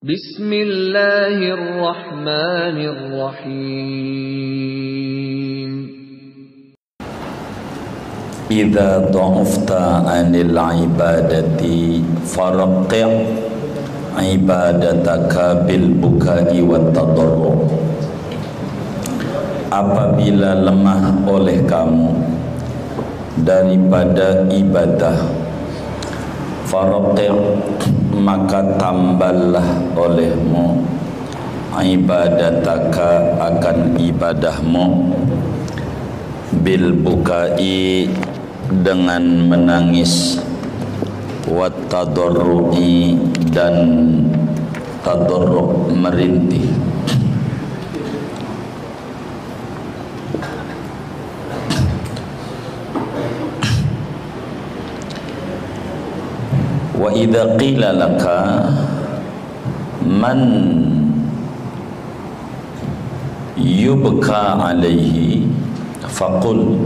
Bismillahirrahmanirrahim. Idza dha'afta 'anil ibadati faraqi' ibadataka bil bukai wat tadarru apabila lemah oleh kamu daripada ibadah faraqi' maka tambahlah olehmu. Ibadataka akan ibadahmu. Bil bukai dengan menangis. Wat tadarru'i dan tadarru' merintih wa idza qila laka man yubka alaihi faqul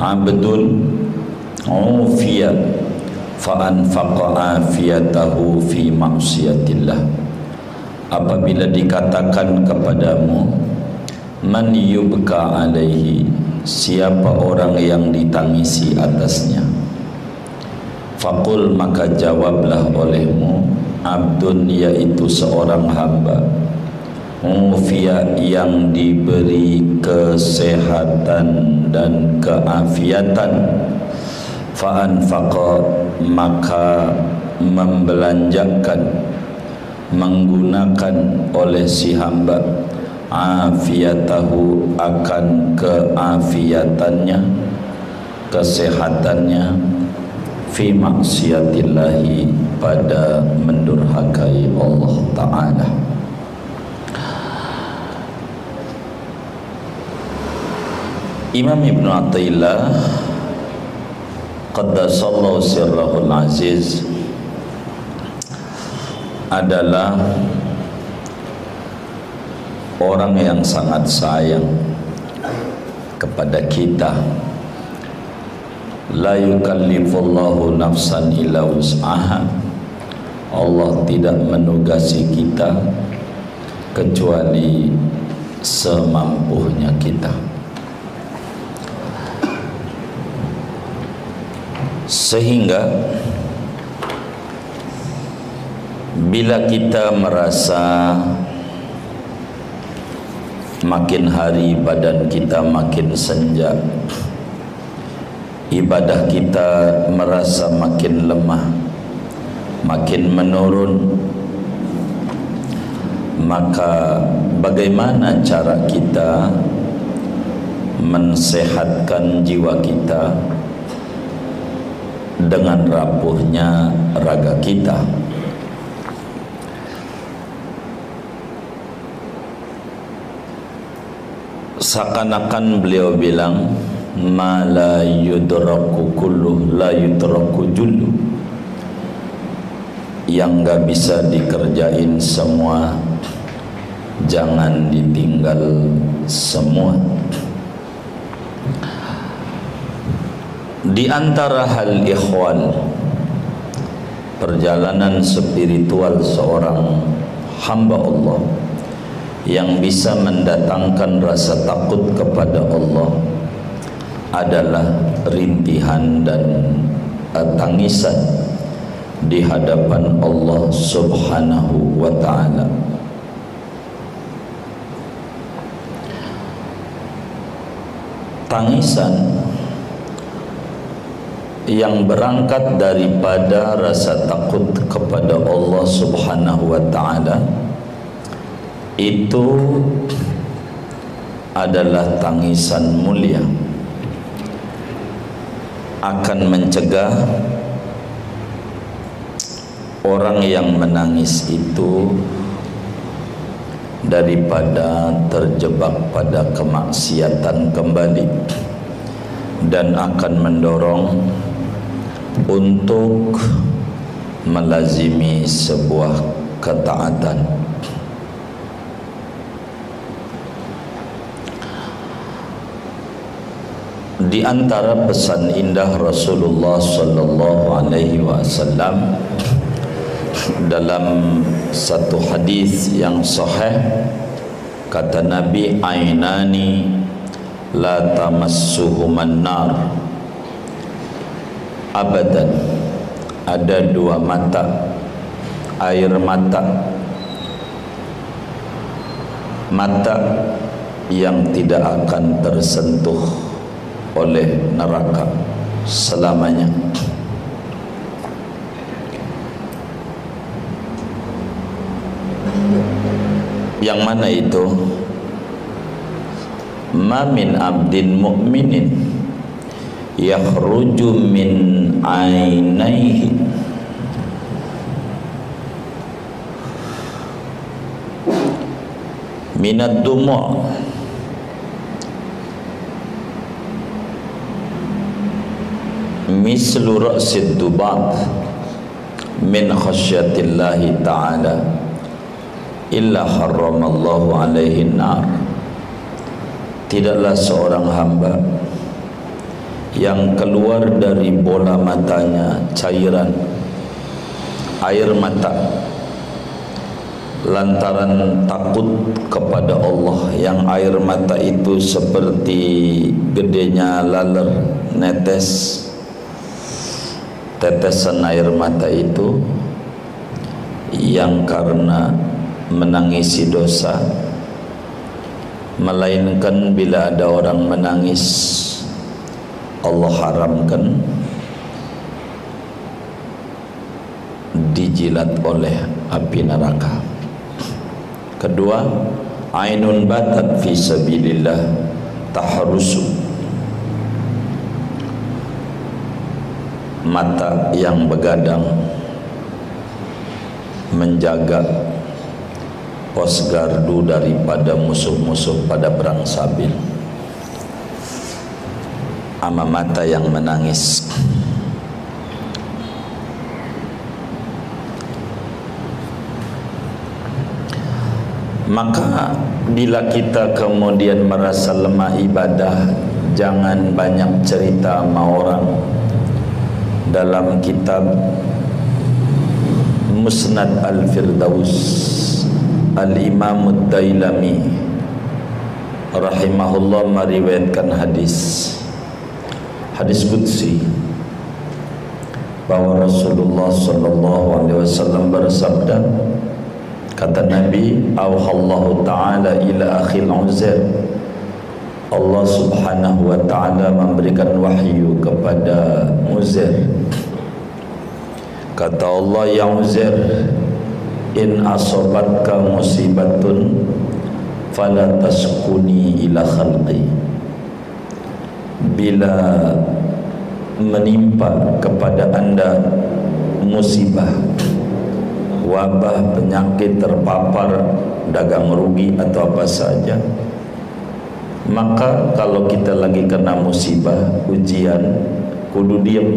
abdul ufiya fa anfaqa afiyatahu fi maksiatillah apabila dikatakan kepadamu man yubka alaihi siapa orang yang ditangisi atasnya Fakul maka jawablah olehmu Abdun yaitu seorang hamba. Mufia yang diberi kesehatan dan keafiatan. Fa'anfaqa maka membelanjakan Menggunakan oleh si hamba. Afiatahu akan keafiatannya Kesehatannya fi maksiatillahi pada mendurhakai Allah Ta'ala. Imam Ibn Atta'illah Qaddasallahu sirrahul aziz adalah orang yang sangat sayang kepada kita la yukallifullahu nafsan illa wus'aha. Allah tidak menugasi kita kecuali semampunya kita. Sehingga bila kita merasa makin hari badan kita makin senja ibadah kita merasa makin lemah makin menurun. Maka bagaimana cara kita mensehatkan jiwa kita dengan rapuhnya raga kita? Seakan-akan beliau bilang ma la yudraku kullu la yudraku yang gak bisa dikerjain semua jangan ditinggal semua. Di antara hal ikhwan perjalanan spiritual seorang hamba Allah yang bisa mendatangkan rasa takut kepada Allah adalah rintihan dan tangisan di hadapan Allah Subhanahu wa taala. Tangisan yang berangkat daripada rasa takut kepada Allah Subhanahu wa taala itu adalah tangisan mulia akan mencegah orang yang menangis itu daripada terjebak pada kemaksiatan kembali dan akan mendorong untuk melazimi sebuah ketaatan di antara pesan indah Rasulullah sallallahu alaihi wasallam dalam satu hadis yang sahih kata Nabi ainani la tamassuhuman nar abadan ada dua mata air mata. Mata yang tidak akan tersentuh oleh neraka selamanya. Yang mana itu? Ma min abdin mu'minin yakhruju min ainaihi minad dumu' mislu ra'sid dubab min khasyatillahi ta'ala illa harramallahu alaihi nar. Tidaklah seorang hamba yang keluar dari bola matanya cairan air mata lantaran takut kepada Allah yang air mata itu seperti gedenya laler netes tetesan air mata itu yang karena menangisi dosa melainkan bila ada orang menangis Allah haramkan dijilat oleh api neraka. Kedua ainun batat fi sabilillah tahrusu mata yang begadang menjaga pos gardu daripada musuh-musuh pada perang sabil. Ama mata yang menangis. Maka bila kita kemudian merasa lemah ibadah jangan banyak cerita sama orang dalam kitab Musnad Al-Firdaus Al-Imam Ad-Dailami. Rahimahullah meriwayatkan hadis. Hadis qudsi. Bahwa Rasulullah sallallahu alaihi wasallam bersabda kata Nabi auhallahu taala ila akhil uzair Allah subhanahu wa ta'ala memberikan wahyu kepada Muzair kata Allah ya Muzair in asobatka musibatun fala taskuni ila khalqi. Bila menimpa kepada anda musibah wabah penyakit terpapar dagang rugi atau apa saja maka kalau kita lagi kena musibah ujian kudu diam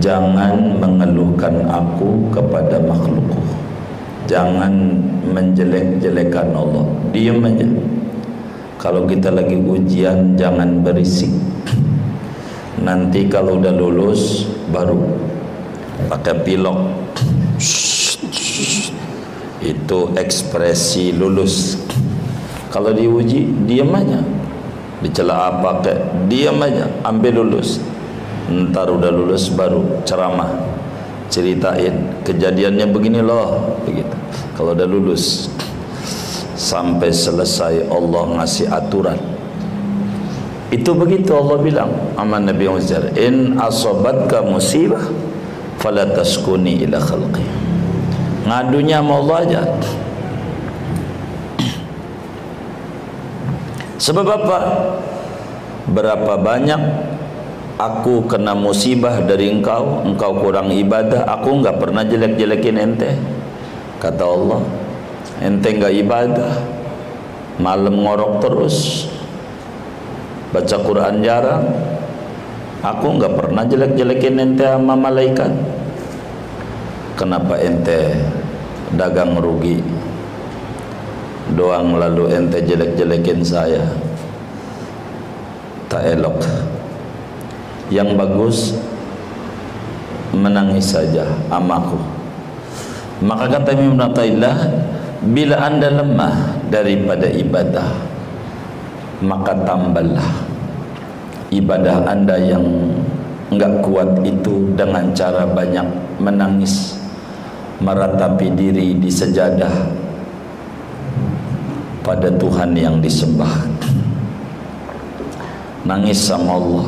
jangan mengeluhkan aku kepada makhluk jangan menjelek-jelekan Allah. Diam aja. Kalau kita lagi ujian jangan berisik. Nanti kalau udah lulus baru pakai pilok. Itu ekspresi lulus kalau diuji diam aja. Dicela apa ke diam aja. Ambil lulus. Ntar udah lulus baru ceramah. Ceritain. Kejadiannya begini loh. Begitu. Kalau udah lulus sampai selesai Allah ngasih aturan. Itu begitu Allah bilang. Aman Nabi Uzair in asobatka musibah fala taskuni ila khalqi. Ngadunya sama Allah aja Sebab apa? Berapa banyak aku kena musibah dari engkau, engkau kurang ibadah, aku enggak pernah jelek-jelekin ente. Kata Allah, ente enggak ibadah, malam ngorok terus, baca Quran jarang, aku enggak pernah jelek-jelekin ente sama malaikat. Kenapa ente dagang rugi? Doang lalu ente jelek-jelekin saya. Tak elok. Yang bagus menangis saja amaku. Maka kata Imam Natailah bila anda lemah daripada ibadah maka tambahlah ibadah anda yang enggak kuat itu dengan cara banyak menangis meratapi diri di sejadah pada Tuhan yang disembah nangis sama Allah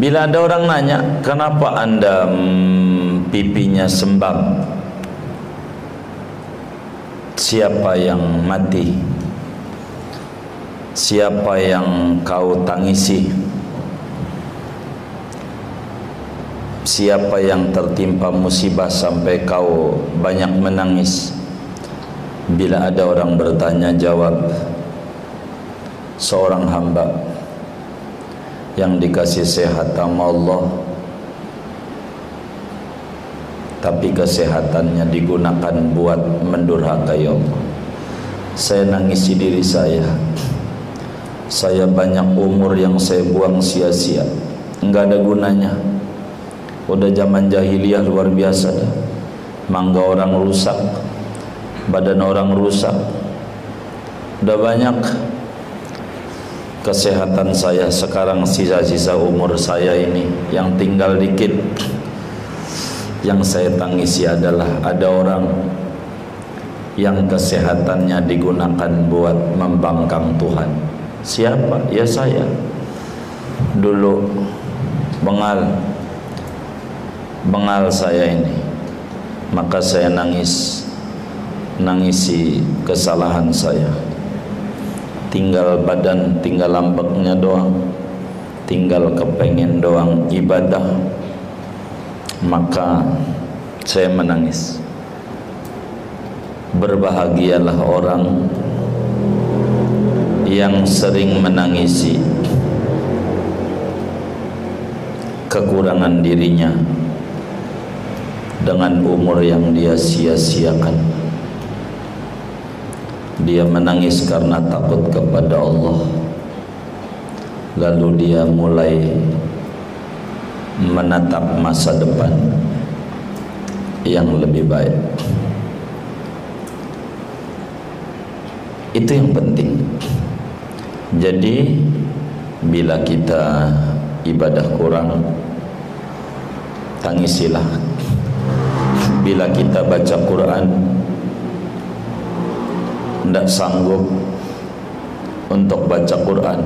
Bila ada orang nanya, kenapa anda hmm, pipinya sembam? Siapa yang mati? Siapa yang kau tangisi? Siapa yang tertimpa musibah sampai kau banyak menangis? Bila ada orang bertanya jawab, seorang hamba yang dikasih sehat sama Allah tapi kesehatannya digunakan buat mendurhakai Allah. Saya nangisi diri saya. Saya banyak umur yang saya buang sia-sia. Enggak ada gunanya udah zaman jahiliyah luar biasa mangga orang rusak badan orang rusak. Udah banyak kesehatan saya sekarang sisa-sisa umur saya ini. Yang tinggal dikit yang saya tangisi adalah ada orang yang kesehatannya digunakan buat membangkang Tuhan. Siapa? ya saya. Dulu bengal bengal saya ini maka saya nangis nangisi kesalahan saya. Tinggal badan tinggal lambeknya doang tinggal kepengen doang ibadah maka saya menangis. Berbahagialah orang yang sering menangisi kekurangan dirinya dengan umur yang dia sia-siakan. Dia menangis karena takut kepada Allah. Lalu dia mulai menatap masa depan yang lebih baik. Itu yang penting. Jadi bila kita ibadah kurang tangisilah bila kita baca Quran tidak sanggup untuk baca Quran.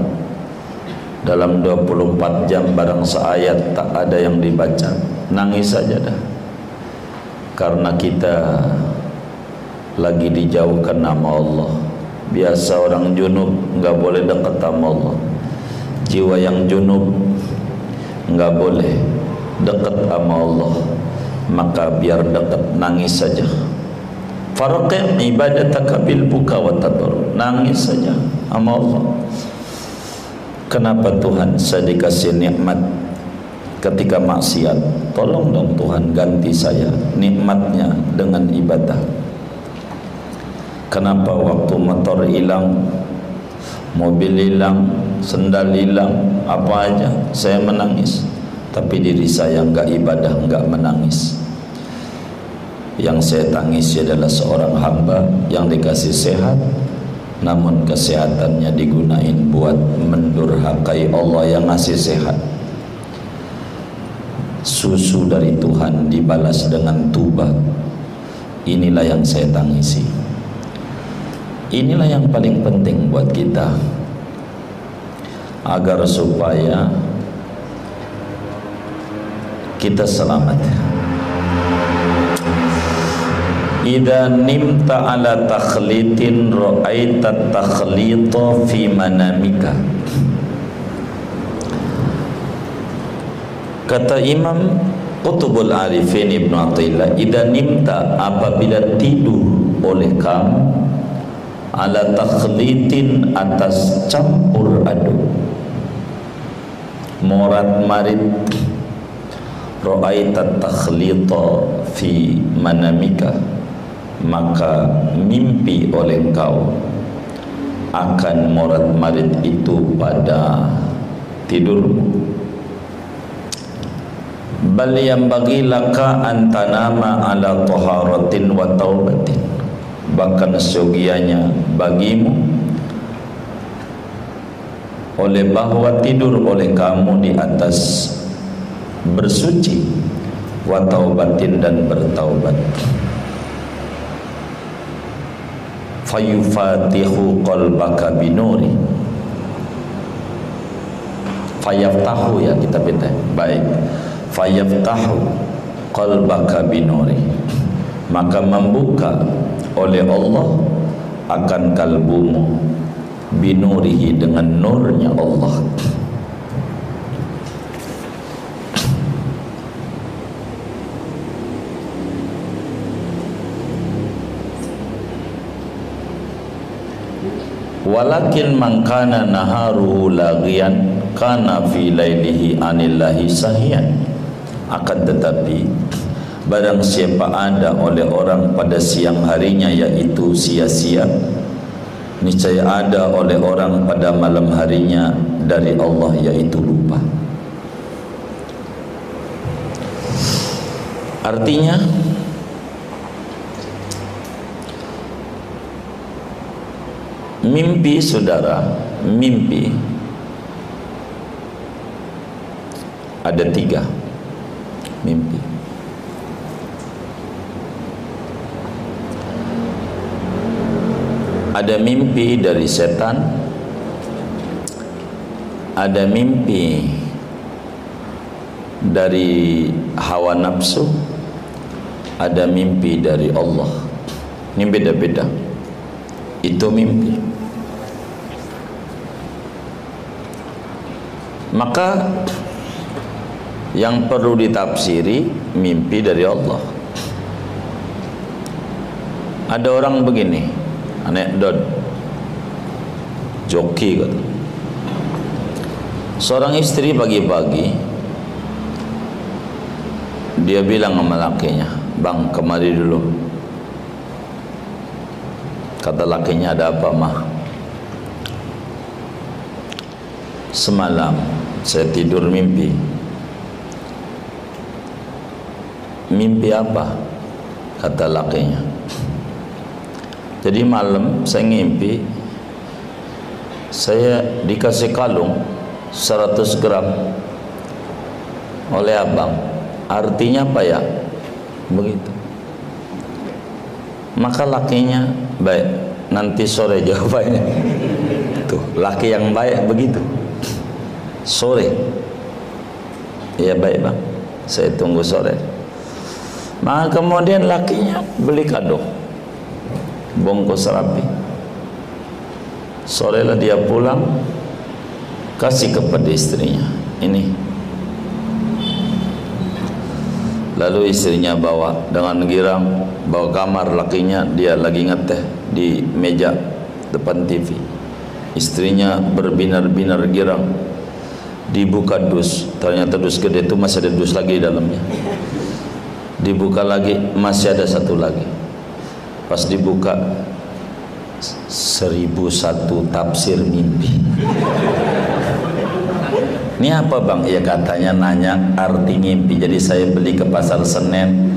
Dalam 24 jam barang seayat tak ada yang dibaca. Nangis saja dah. Karena kita lagi dijauhkan nama Allah. Biasa orang junub enggak boleh dekat sama Allah. Jiwa yang junub enggak boleh dekat sama Allah maka biar dekat nangis saja Farqi ibadataka bil buka wa tadur. Nangis saja sama Allah. Kenapa Tuhan saya dikasih nikmat ketika maksiat? Tolong dong Tuhan ganti saya nikmatnya dengan ibadah. Kenapa waktu motor hilang, mobil hilang, sendal hilang, apa aja saya menangis. Tapi diri saya enggak ibadah, enggak menangis. Yang saya tangisi adalah seorang hamba yang dikasih sehat namun kesehatannya digunain buat mendurhakai Allah yang ngasih sehat. Susu dari Tuhan dibalas dengan tuba. Inilah yang saya tangisi. Inilah yang paling penting buat kita. Agar supaya kita selamat. Ida nimta ala takhlitin ra'aita takhlita fi manamika. Kata Imam Qutubul Arifin Ibn Attillah Ida nimta apabila tidur oleh kamu Ala takhlitin atas campur aduk. Morat marit Ra'aita takhlita fi manamika maka mimpi oleh engkau akan morat marit itu pada tidurmu. Bal yang bagi laka antanama ala taharatin wa taubatin bahkan seyogianya bagimu. Oleh bahwa tidur oleh kamu di atas bersuci wa taubatin dan bertaubat. Fayufatihu qalbaka binuri. Fayaftahu ya kita beda baik. Fayaftahu qalbaka binuri. Maka membuka oleh Allah akan kalbumu binurihi dengan nurnya Allah walakin man kana naharuhu lagian kana fi lailihi anillahi sahiyan. Akan tetapi barang siapa ada oleh orang pada siang harinya yaitu sia-sia niscaya ada oleh orang pada malam harinya dari Allah yaitu lupa. Artinya mimpi saudara mimpi. Ada tiga mimpi. Ada mimpi dari setan. Ada mimpi dari hawa nafsu. Ada mimpi dari Allah. Ini beda-beda. Itu mimpi maka yang perlu ditafsiri mimpi dari Allah. Ada orang begini anekdot joki kata seorang istri pagi-pagi dia bilang sama lakinya bang kemari dulu. Kata lakinya ada apa mah? Semalam saya tidur mimpi. Mimpi apa? Kata lakinya. Jadi malam saya ngimpi saya dikasih kalung 100 gram oleh abang. Artinya apa ya? Begitu. Maka lakinya baik. Nanti sore jawabannya. Tuh laki yang baik begitu sore. Ya baik bang. Saya tunggu sore. Maka kemudian lakinya beli kado. Bungkus rapi. Sore lah dia pulang kasih kepada istrinya. Ini. Lalu istrinya bawa dengan girang bawa kamar lakinya. Dia lagi ngeteh di meja depan TV istrinya berbinar-binar girang dibuka dus. Ternyata dus gede itu masih ada dus lagi di dalamnya. Dibuka lagi masih ada satu lagi. Pas dibuka seribu satu tafsir mimpi. Ini apa bang? Ya katanya nanya arti mimpi. Jadi saya beli ke pasar Senen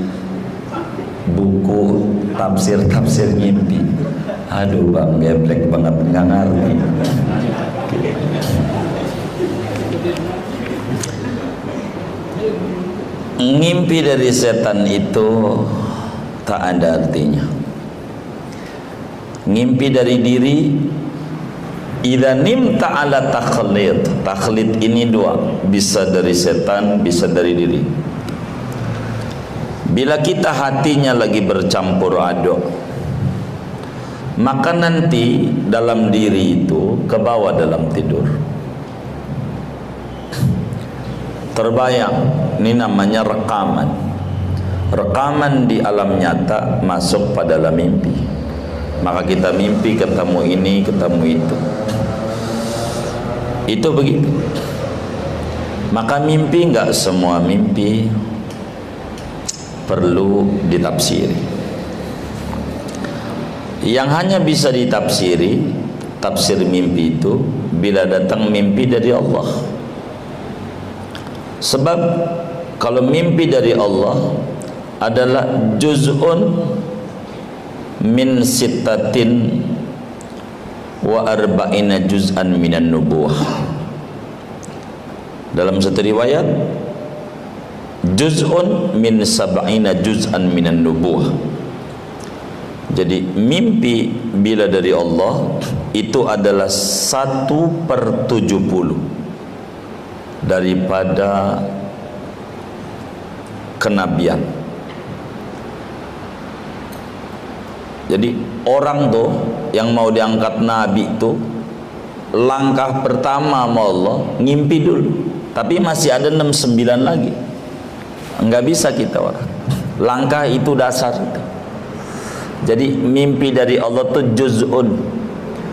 buku tafsir tafsir mimpi. Aduh bang geblek banget. Nggak ngerti Ngimpi dari setan itu tak ada artinya. Ngimpi dari diri Idza nimta ala takhlid. Takhlid ini dua, bisa dari setan, bisa dari diri. Bila kita hatinya lagi bercampur aduk, maka nanti dalam diri itu ke bawah dalam tidur. Terbayang, ini namanya rekaman. Rekaman di alam nyata masuk pada dalam mimpi. Maka kita mimpi ketemu ini, ketemu itu. Itu begitu. Maka mimpi enggak semua mimpi perlu ditafsiri. Yang hanya bisa ditafsiri tafsir mimpi itu bila datang mimpi dari Allah. Sebab kalau mimpi dari Allah adalah juz'un min sittatin wa arba'ina juz'an minan nubuwah. Dalam satu riwayat juz'un min sab'ina juz'an minan nubuwah. Jadi mimpi bila dari Allah itu adalah satu per tujuh puluh daripada kenabian. Jadi orang tuh yang mau diangkat nabi itu langkah pertama sama Allah ngimpi dulu. Tapi masih ada 69 lagi. Enggak bisa kita orang langkah itu dasar itu. Jadi mimpi dari Allah tuh juz'un.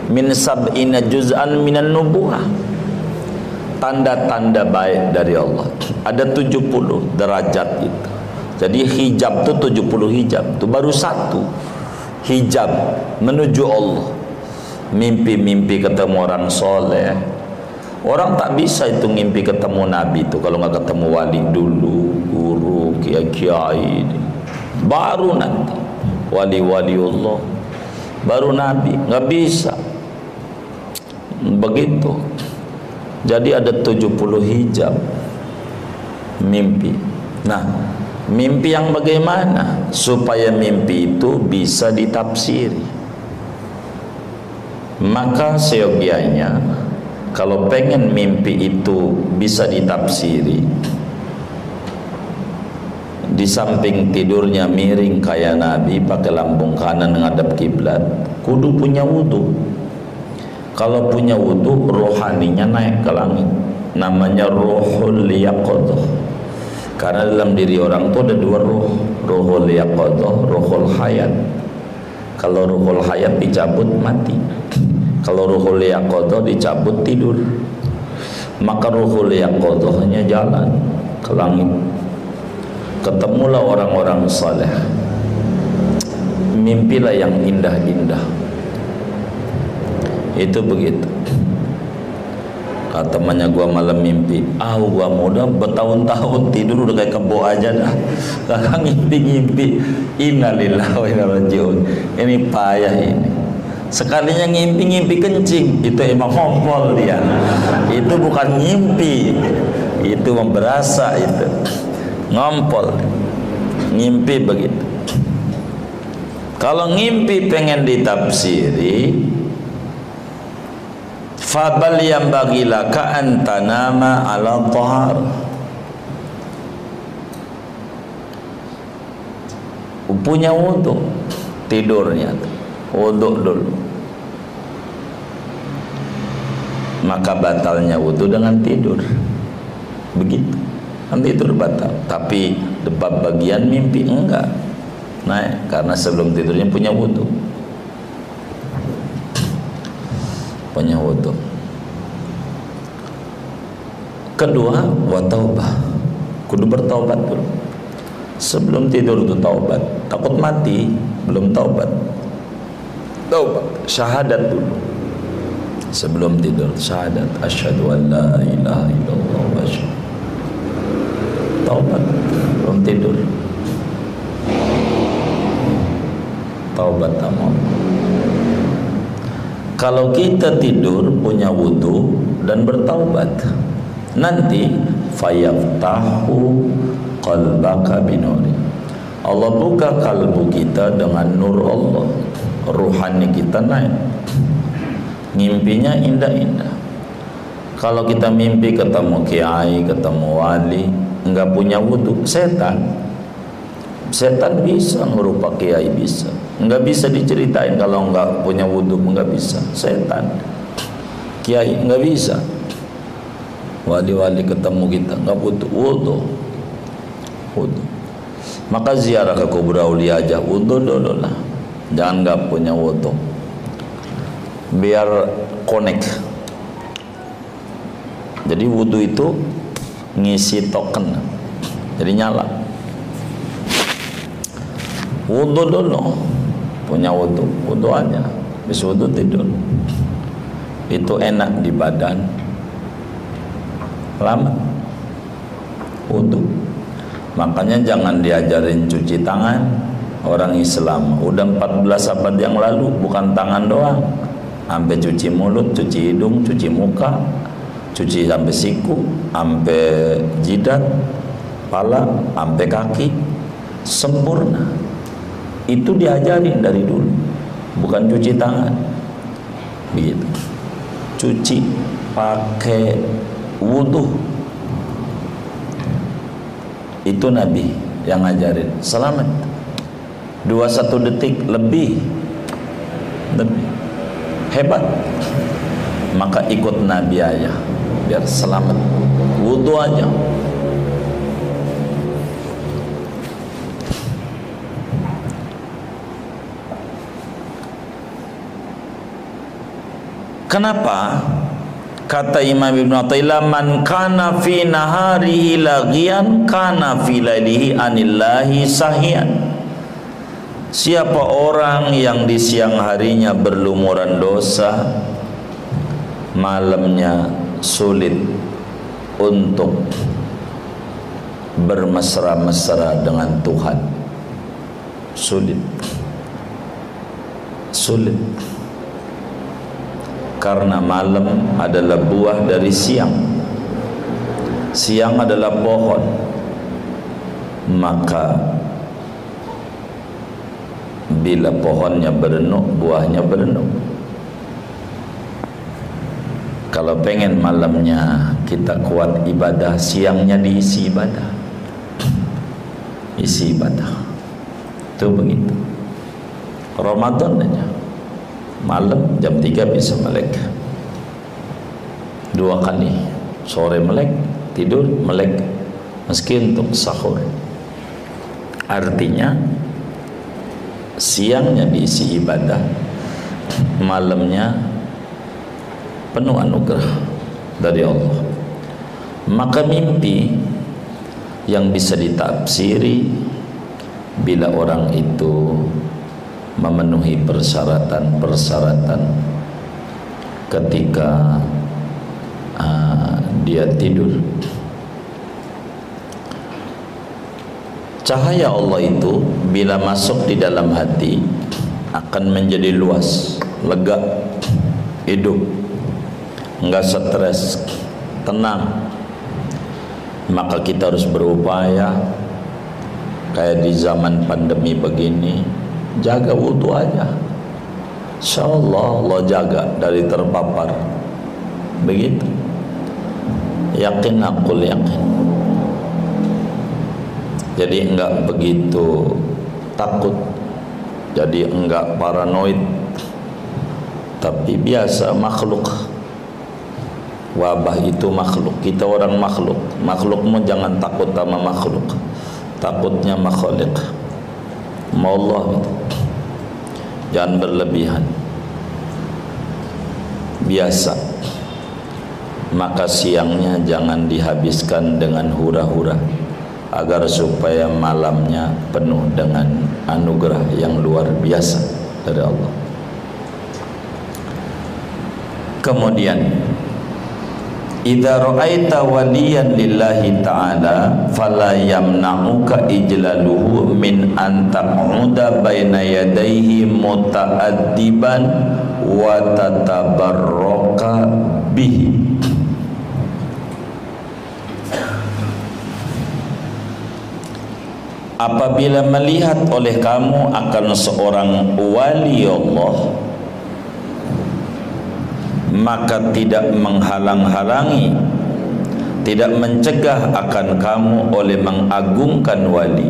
Min sab'ina juz'an minan nubuah tanda-tanda baik dari Allah. Ada 70 derajat itu. Jadi hijab tu 70 hijab. Tu baru satu. Hijab menuju Allah. Mimpi-mimpi ketemu orang soleh. Orang tak bisa itu mimpi ketemu Nabi itu kalau nggak ketemu wali dulu guru kiai-kiai baru nanti. Wali-wali Allah. Baru Nabi. Nggak bisa. Begitu jadi ada 70 hijab mimpi. Nah, mimpi yang bagaimana supaya mimpi itu bisa ditafsiri? Maka seyogianya kalau pengen mimpi itu bisa ditafsiri di samping tidurnya miring kayak Nabi pakai lambung kanan menghadap kiblat kudu punya wudhu kalau punya wudhu rohaninya naik ke langit. Namanya rohul liyaqadah karena dalam diri orang itu ada dua roh. Rohul liyaqadah rohul hayat. Kalau rohul hayat dicabut mati. Kalau rohul liyaqadah dicabut tidur. Maka rohul liyaqadahnya jalan ke langit. Ketemulah orang-orang saleh. Mimpilah yang indah-indah itu begitu. Kata temannya gua malam mimpi ah gua muda bertahun-tahun tidur udah kayak kebo aja dah. Kakak ngimpi-ngimpi innalillah wa inna rajiun. Ini payah ini. Sekalinya ngimpi-ngimpi kencing. Itu emang ngompol dia. Itu bukan ngimpi. Itu memberasa itu. Ngompol. Ngimpi begitu. Kalau ngimpi pengen ditafsiri fabal yang bagilah ka antanama ala tahar punya wudhu tidurnya wudhu dulu. Maka batalnya wudhu dengan tidur. Begitu. Kan tidur batal. Tapi debat bagian mimpi enggak. Naik karena sebelum tidurnya punya wudhu punya wudhu kedua wa taubah. Kudu bertaubat dulu. Sebelum tidur itu taubat. Takut mati belum taubat. Taubat syahadat dulu. Sebelum tidur syahadat. Asyhadu an la ilaha illallah wa taubat belum tidur. Taubat tamam kalau kita tidur punya wudhu dan bertaubat nanti fayaftahu qalbaka binuri. Allah buka kalbu kita dengan nur Allah. Ruhani kita naik. Ngimpinya indah-indah. Kalau kita mimpi ketemu kiai ketemu wali enggak punya wudhu setan setan bisa merupa kiai bisa. Enggak bisa diceritain kalau enggak punya wudhu enggak bisa. Setan. Kiai enggak bisa. Wali-wali ketemu kita enggak butuh wudhu. Wudhu. Maka ziarah ke kubur aulia aja wudhu dulu lah. Jangan enggak punya wudhu. Biar connect jadi wudhu itu ngisi token. Jadi nyala wudhu dulu. Punya wudhu wudhu aja. Habis wudhu tidur. Itu enak di badan. Lama. Wudhu makanya jangan diajarin cuci tangan. Orang Islam. Udah 14 abad yang lalu bukan tangan doang. Sampai cuci mulut, cuci hidung, cuci muka cuci sampai siku, sampai jidat pala, sampai kaki. Sempurna itu diajarin dari dulu. Bukan cuci tangan. Begitu. Cuci pakai wudhu. Itu Nabi yang ngajarin. Selamat. Dua satu detik lebih. Lebih. Hebat. Maka ikut Nabi aja. Biar selamat. Wudhu aja Kenapa? Kata Imam Ibn Atta'illah Man kana fi naharihi lagian Kana fi lailihi anillahi sahian Siapa orang yang di siang harinya berlumuran dosa Malamnya sulit untuk bermesra-mesra dengan Tuhan. Sulit. Sulit karena malam adalah buah dari siang. Siang adalah pohon. Maka bila pohonnya berenuk buahnya berenuk. Kalau pengen malamnya kita kuat ibadah siangnya diisi ibadah. Isi ibadah. Itu begitu. Ramadan aja malam jam 3 bisa melek. Dua kali. Sore melek tidur melek. Meski untuk sahur. Artinya siangnya diisi ibadah malamnya penuh anugerah dari Allah. Maka mimpi yang bisa ditafsiri bila orang itu memenuhi persyaratan-persyaratan ketika uh, dia tidur. Cahaya Allah itu bila masuk di dalam hati akan menjadi luas lega hidup enggak stres tenang. Maka kita harus berupaya kayak di zaman pandemi begini jaga wudhu aja. Insyaallah Allah jaga dari terpapar. Begitu. Yakin aku yakin. Jadi enggak begitu takut. Jadi enggak paranoid. Tapi biasa makhluk. Wabah itu makhluk. Kita orang makhluk. Makhlukmu jangan takut sama makhluk. Takutnya makhluk mau Allah itu jangan berlebihan. Biasa. Maka siangnya jangan dihabiskan dengan hura-hura agar supaya malamnya penuh dengan anugerah yang luar biasa dari Allah. Kemudian Idza ra'aita waliyan lillahi ta'ala fala yamna'uka ijlaluhu min an taq'uda baina yadayhi muta'addiban wa tatabarraka bihi. Apabila melihat oleh kamu akan seorang wali Allah maka tidak menghalang-halangi tidak mencegah akan kamu oleh mengagungkan wali.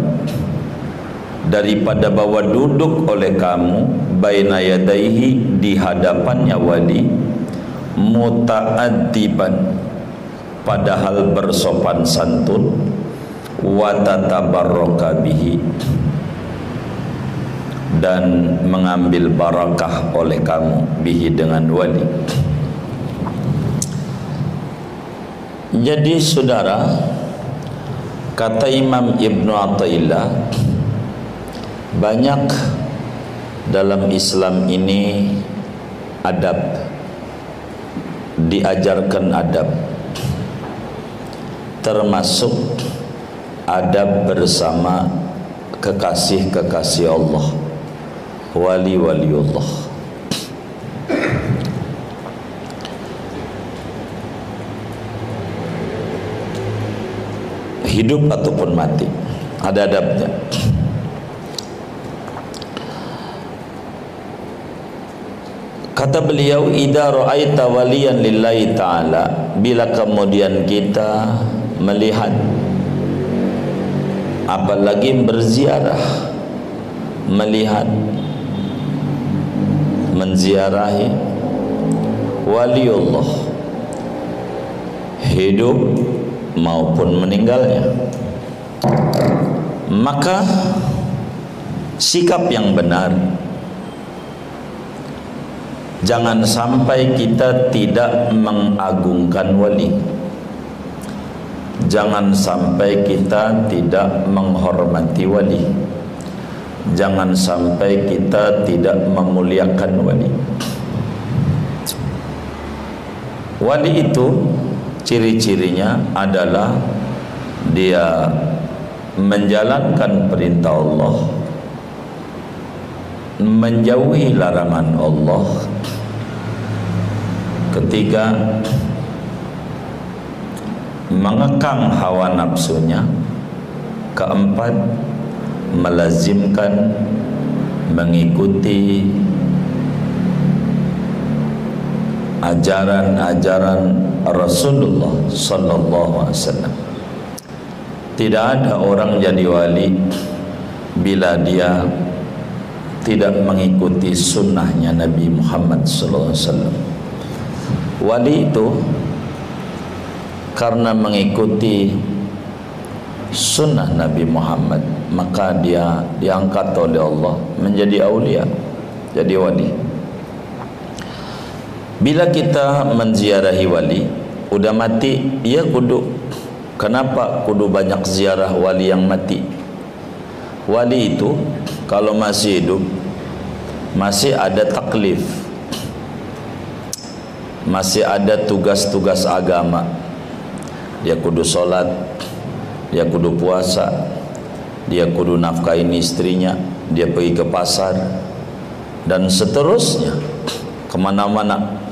Daripada bawa duduk oleh kamu baina yadaihi di hadapannya wali muta'addiban padahal bersopan santun wa tatabarraka bihi dan mengambil barakah oleh kamu bihi dengan wali Jadi saudara Kata Imam Ibn Atta'illah Banyak Dalam Islam ini Adab Diajarkan adab Termasuk adab bersama kekasih-kekasih Allah wali-wali Allah hidup ataupun mati. Ada adabnya. Kata beliau idza ra'aita waliyan lillahi ta'ala bila kemudian kita melihat apalagi berziarah melihat menziarahi wali Allah hidup maupun meninggalnya. Maka sikap yang benar Jangan sampai kita tidak mengagungkan wali. Jangan sampai kita tidak menghormati wali. Jangan sampai kita tidak memuliakan wali. Wali itu ciri-cirinya adalah Dia menjalankan perintah Allah Menjauhi larangan Allah. Ketiga Mengekang hawa nafsunya. Keempat Melazimkan Mengikuti Ajaran-ajaran Rasulullah Sallallahu Alaihi Wasallam. Tidak ada orang jadi wali Bila dia Tidak mengikuti sunnahnya Nabi Muhammad Sallallahu Alaihi Wasallam. Wali itu karena mengikuti sunnah Nabi Muhammad maka dia diangkat oleh Allah menjadi aulia jadi wali bila kita menziarahi wali udah mati ia kudu. Kenapa kudu banyak ziarah wali yang mati? Wali itu kalau masih hidup masih ada taklif. Masih ada tugas-tugas agama. Dia kudu solat dia kudu puasa dia kudu nafkahin istrinya dia pergi ke pasar dan seterusnya. Ke mana-mana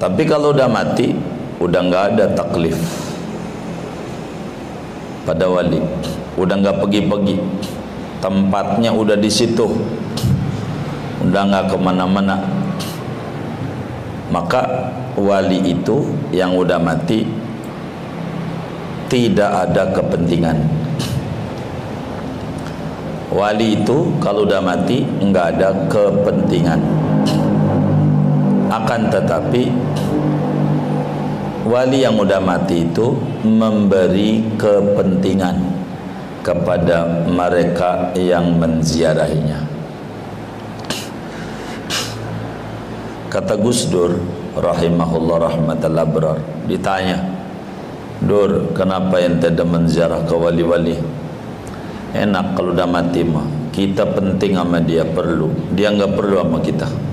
tapi kalau udah mati udah nggak ada taklif. Pada wali. Udah nggak pergi-pergi. Tempatnya udah di situ. Udah nggak ke mana-mana. Maka wali itu yang udah mati tidak ada kepentingan. Wali itu kalau udah mati enggak ada kepentingan akan tetapi wali yang udah mati itu memberi kepentingan kepada mereka yang menziarahinya. Kata Gus Dur rahimahullah rahmatullah berar ditanya Dur kenapa ente demen ziarah ke wali-wali? Enak kalau udah mati mah. Kita penting sama dia perlu. Dia enggak perlu sama kita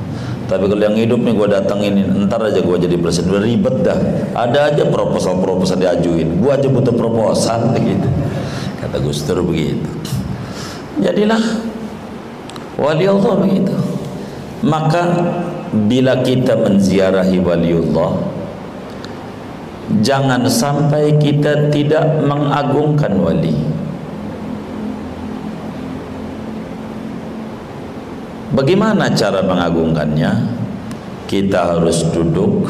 tapi kalau yang hidup nih gue datangin ntar aja gue jadi presiden. Udah ribet dah. Ada aja proposal-proposal diajuin. Gue aja butuh proposal gitu. Kata Gus Dur begitu. Jadilah wali Allah begitu. Maka bila kita menziarahi waliullah jangan sampai kita tidak mengagungkan wali bagaimana cara mengagungkannya? Kita harus duduk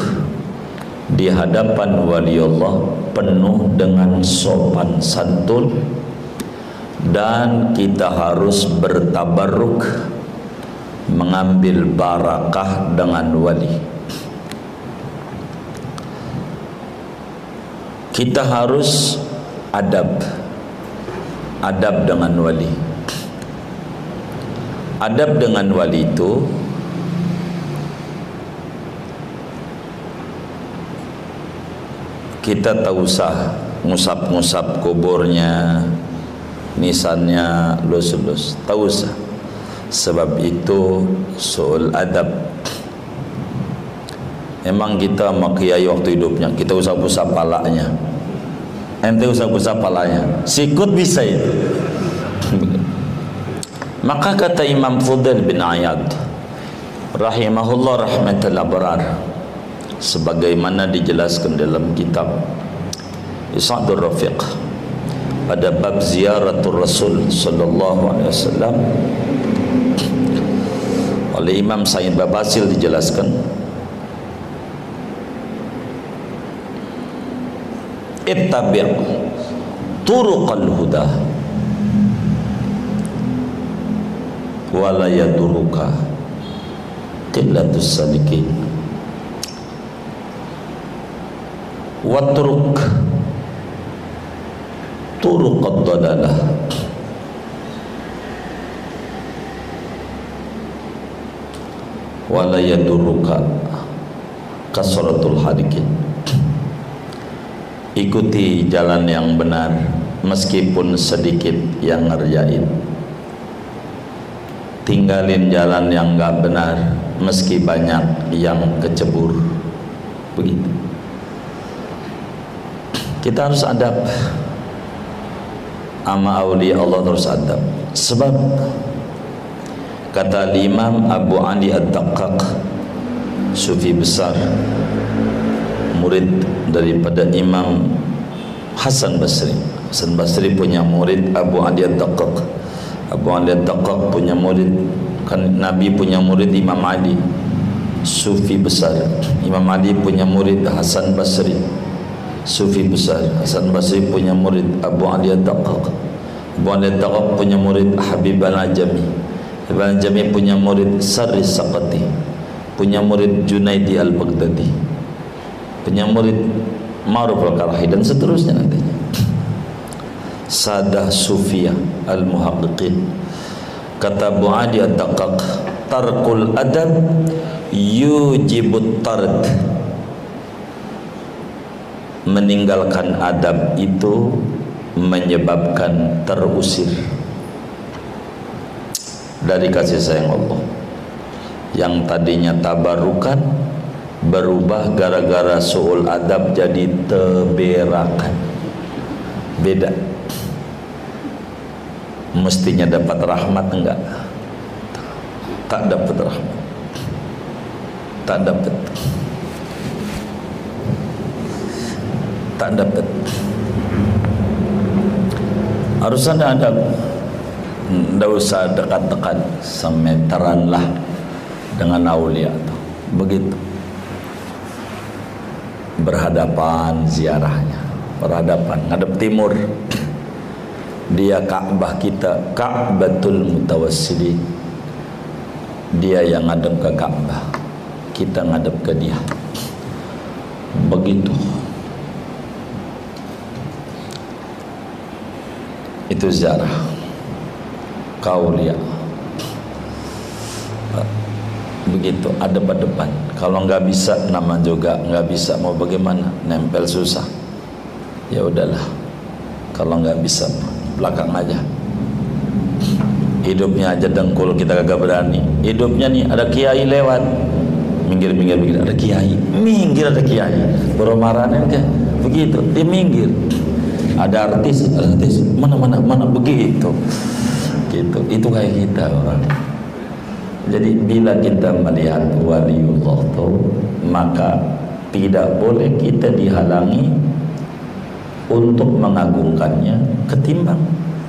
di hadapan waliullah penuh dengan sopan santun. Dan kita harus bertabarruk mengambil barakah dengan wali. Kita harus adab adab dengan wali adab dengan wali itu kita tak usah ngusap-ngusap kuburnya nisannya lus-lus. Tak usah sebab itu soal adab. Emang kita makiai waktu hidupnya Kita usah-usah palaknya. Ente usap-usap palanya sikut bisa itu maka kata Imam Fudail bin Ayad rahimahullah rahmatul abrar sebagaimana dijelaskan dalam kitab Isadur Rafiq pada bab ziaratul Rasul sallallahu alaihi wasallam. Oleh Imam Said Babasil dijelaskan ittabi' turuqal huda wala yaduruka qillatus sadiqin watruk turuqad dalalah. Wala yaduruka kasratul hadikin ikuti jalan yang benar meskipun sedikit yang ngerjain tinggalin jalan yang enggak benar meski banyak yang kecebur. Begitu. Kita harus adab. Ama awliya Allah harus adab. Sebab kata Imam Abu Ali Ad-Daqqaq sufi besar murid daripada Imam Hasan Basri. Hasan Basri punya murid Abu Ali Ad-Daqqaq Abu Ali Ad-Daqqaq punya murid kan Nabi punya murid Imam Ali sufi besar. Imam Ali punya murid Hasan Basri sufi besar. Hasan Basri punya murid Abu Ali Ad-Daqqaq Abu Ali Ad-Daqqaq punya murid Habib Al-Ajami. Habib Al-Ajami punya murid Sarri Saqati. Punya murid Junaidi Al-Baghdadi. Punya murid Ma'ruf al-Karahi dan seterusnya nantinya Sadah Sufiyah Al-Muhaqqiqin. Kata Bu Adi Ad-Daqaq tarkul adab yujibut tard. Meninggalkan adab itu menyebabkan terusir dari kasih sayang Allah. Yang tadinya tabarukan berubah gara-gara suul adab jadi teberakan. Beda mestinya dapat rahmat enggak? Tak dapat rahmat. Tak dapat. Tak dapat. Harus ada. Adab tidak usah dekat-dekat semeteran lah dengan aulia begitu. Berhadapan ziarahnya. Berhadapan ngadep timur dia Ka'bah kita Ka'batul Mutawassili dia yang ngadep ke Ka'bah kita ngadep ke dia. Begitu. Itu ziarah kau lihat begitu pada depan kalau nggak bisa nama juga nggak bisa. Mau bagaimana? Nempel susah. Ya udahlah. Kalau nggak bisa belakang aja. Hidupnya aja dengkul kita kagak berani. Hidupnya nih ada kiai lewat. Minggir minggir. Minggir ada kiai. Minggir ada kiai. Beromaranan kan begitu. Dia minggir. Ada artis ada artis. Mana mana mana begitu. Gitu. Itu kayak kita orang. Jadi bila kita melihat waliullah itu maka tidak boleh kita dihalangi untuk mengagungkannya ketimbang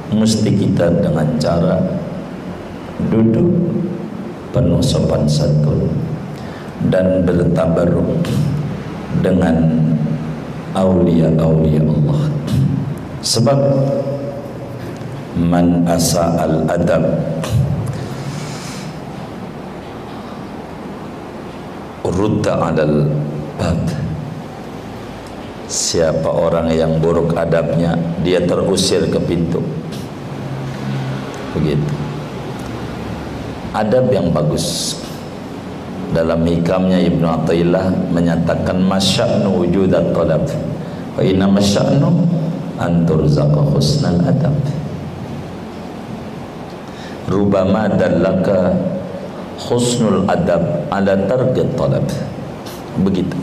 mesti kita dengan cara duduk penuh sopan santun dan bertabaruk dengan aulia-aulia Allah. Sebab man asa al adab rudda alal bab siapa orang yang buruk adabnya dia terusir ke pintu. Begitu. Adab yang bagus. Dalam hikamnya Ibnu Athaillah menyatakan masya'nu wujudat talab. Wa inna masya'nu anturzaqa husnal adab. Rubama dallaka husnul adab ala target talab. Begitu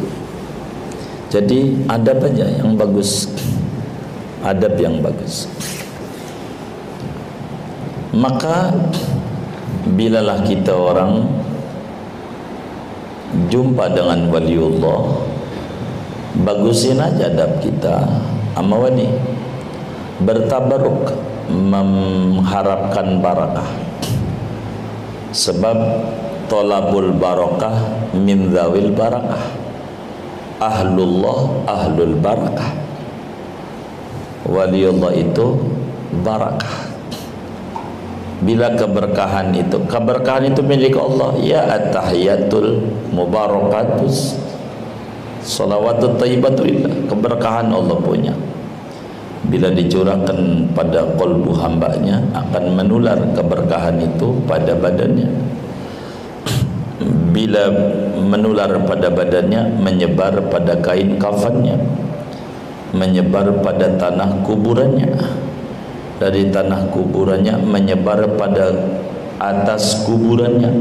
jadi adab aja yang bagus. Adab yang bagus. Maka bilalah kita orang jumpa dengan waliullah bagusin aja adab kita sama wali. Bertabaruk mengharapkan barakah. Sebab tolabul barakah min zawil barakah ahlullah ahlul barakah. Waliullah itu barakah. Bila keberkahan itu keberkahan itu milik Allah. Ya at-tahiyatul mubarakatus. Salawatut tayyibatulillah keberkahan Allah punya. Bila dicurahkan pada kolbu hambanya akan menular keberkahan itu pada badannya bila menular pada badannya menyebar pada kain kafannya menyebar pada tanah kuburannya. Dari tanah kuburannya menyebar pada atas kuburannya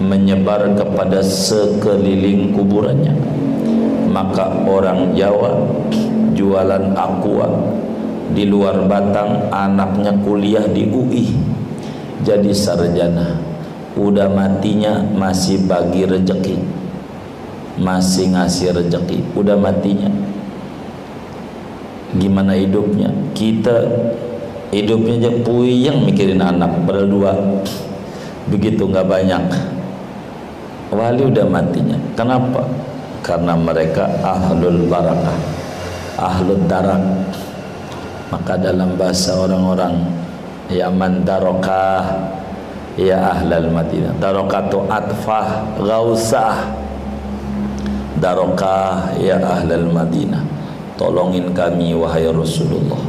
menyebar kepada sekeliling kuburannya. Maka orang Jawa jualan aqua di luar Batang anaknya kuliah di UI jadi sarjana udah matinya masih bagi rezeki masih ngasih rezeki udah matinya. Gimana hidupnya? Kita hidupnya aja puyeng mikirin anak berdua. Begitu nggak banyak. Wali udah matinya. Kenapa? Karena mereka ahlul barakah ahlul darak. Maka dalam bahasa orang-orang ya man darokah ya ahlal madinah. Darokatu atfah gausah darokah ya ahlal madinah. Tolongin kami wahai Rasulullah